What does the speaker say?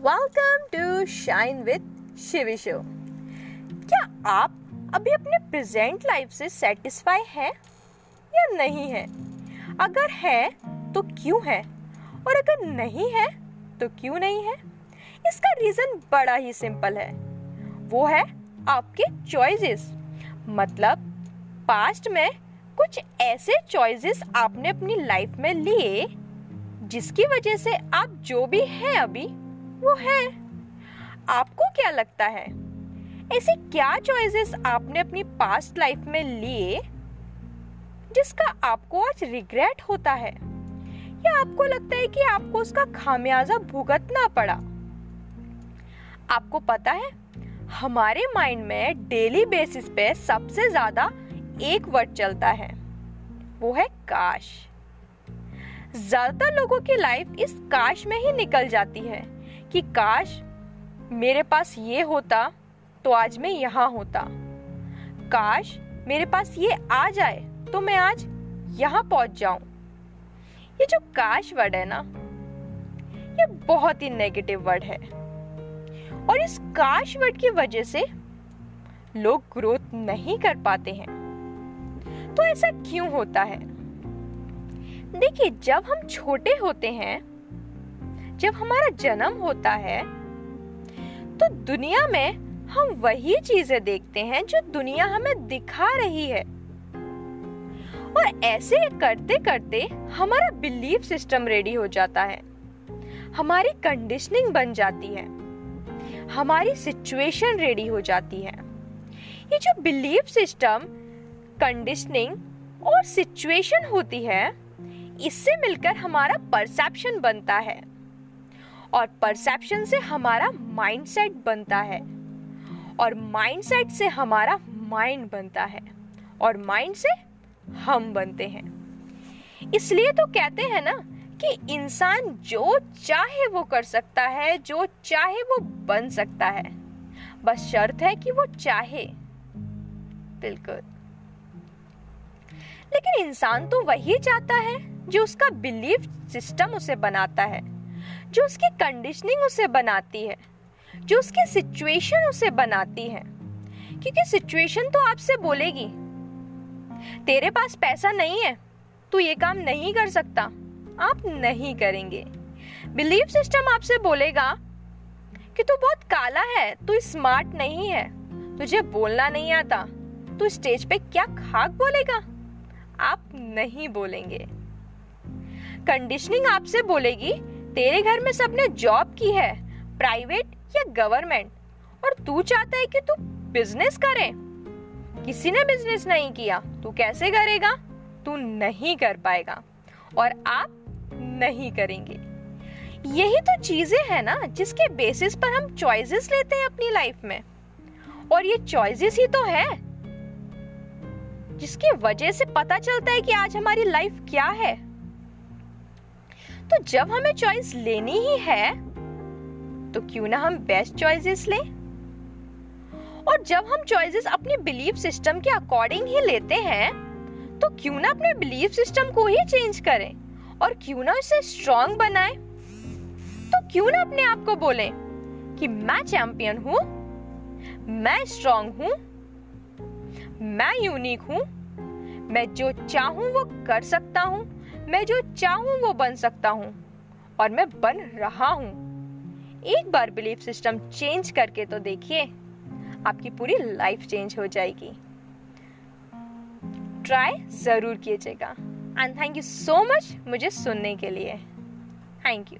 Welcome to shine with Shivi show क्या आप अभी अपने प्रेजेंट लाइफ से सेटिस्फाई है या नहीं है? अगर है तो क्यों है? और अगर नहीं है तो क्यों नहीं है? इसका रीजन बड़ा ही सिंपल है। वो है आपके चॉइसेस मतलब पास्ट में कुछ ऐसे चॉइसेस आपने अपनी लाइफ में लिए जिसकी वजह से आप जो भी हैं अभी वो है। आपको क्या लगता है? ऐसी क्या चॉइसेस आपने अपनी पास्ट लाइफ में लिए जिसका आपको आज रिग्रेट होता है? या आपको लगता है कि आपको उसका खामियाजा भुगतना पड़ा? आपको पता है, हमारे माइंड में डेली बेसिस पे सबसे ज़्यादा एक वर्ड चलता है। वो है काश। ज़्यादातर लोगों की लाइफ इस काश में ही निकल जाती है। कि काश मेरे पास ये होता तो आज मैं यहाँ होता। काश मेरे पास ये आ जाए तो मैं आज यहाँ पहुँच जाऊँ। ये जो काश वर्ड है ना, ये बहुत ही नेगेटिव वर्ड है। और इस काश वर्ड की वजह से लोग ग्रोथ नहीं कर पाते हैं। तो ऐसा क्यों होता है? देखिए, जब हम छोटे होते हैं जब हमारा जन्म होता है तो दुनिया में हम वही चीज़ें देखते हैं जो दुनिया हमें दिखा रही है। और ऐसे करते करते हमारा बिलीफ सिस्टम रेडी हो जाता है। हमारी कंडीशनिंग बन जाती है। हमारी सिचुएशन रेडी हो जाती है। ये जो बिलीफ सिस्टम कंडीशनिंग और सिचुएशन होती है, इससे मिलकर हमारा परसेप्शन बनता है। और परसेप्शन से हमारा माइंडसेट बनता है। और माइंडसेट से हमारा माइंड बनता है। और माइंड से हम बनते हैं। इसलिए तो कहते हैं ना कि इंसान जो चाहे वो कर सकता है, जो चाहे वो बन सकता है। बस शर्त है कि वो चाहे। बिल्कुल। लेकिन इंसान तो वही चाहता है जो उसका बिलीफ सिस्टम उसे बनाता है। जो उसकी कंडीशनिंग उसे बनाती है, जो उसकी सिचुएशन उसे बनाती है। क्योंकि सिचुएशन तो आपसे बोलेगी, तेरे पास पैसा नहीं है, तू ये काम नहीं कर सकता, आप नहीं करेंगे। बिलीफ सिस्टम आपसे बोलेगा कि तू बहुत काला है, तू स्मार्ट नहीं है, तुझे बोलना नहीं आता, तू स्टेज पे क्या खाक बोलेगा? आप नहीं बोलेंगे। कंडीशनिंग आपसे बोलेगी तेरे घर में सबने जॉब की है प्राइवेट या गवर्नमेंट और तू चाहता है कि तू बिज़नेस करे? किसी ने बिज़नेस नहीं किया, तू कैसे करेगा? तू नहीं कर पाएगा, और आप नहीं करेंगे। यही तो चीज़ें हैं ना, जिसके बेसिस पर हम चॉइसेस लेते हैं अपनी लाइफ में। और ये चॉइसेस ही तो है, जिसकी वजह से पता चलता है कि आज हमारी लाइफ क्या है। तो जब हमें चॉइस लेनी ही है तो क्यों ना हम बेस्ट चॉइसेस लें? और जब हम चॉइसेस अपने बिलीफ सिस्टम के अकॉर्डिंग ही लेते हैं तो क्यों ना अपने बिलीफ सिस्टम को ही चेंज करें और क्यों ना इसे स्ट्रॉन्ग बनाएँ? तो क्यों ना अपने आप को बोले कि मैं चैंपियन हूँ, मैं स्ट्रॉन्ग हूँ, मैं यूनिक हूँ, मैं जो चाहूँ वो कर सकता हूँ मैं जो चाहूँ वो बन सकता हूँ, और मैं बन रहा हूँ। एक बार बिलीफ सिस्टम चेंज करके तो देखिए, आपकी पूरी लाइफ चेंज हो जाएगी। ट्राई ज़रूर कीजिएगा। And thank you so much मुझे सुनने के लिए। Thank you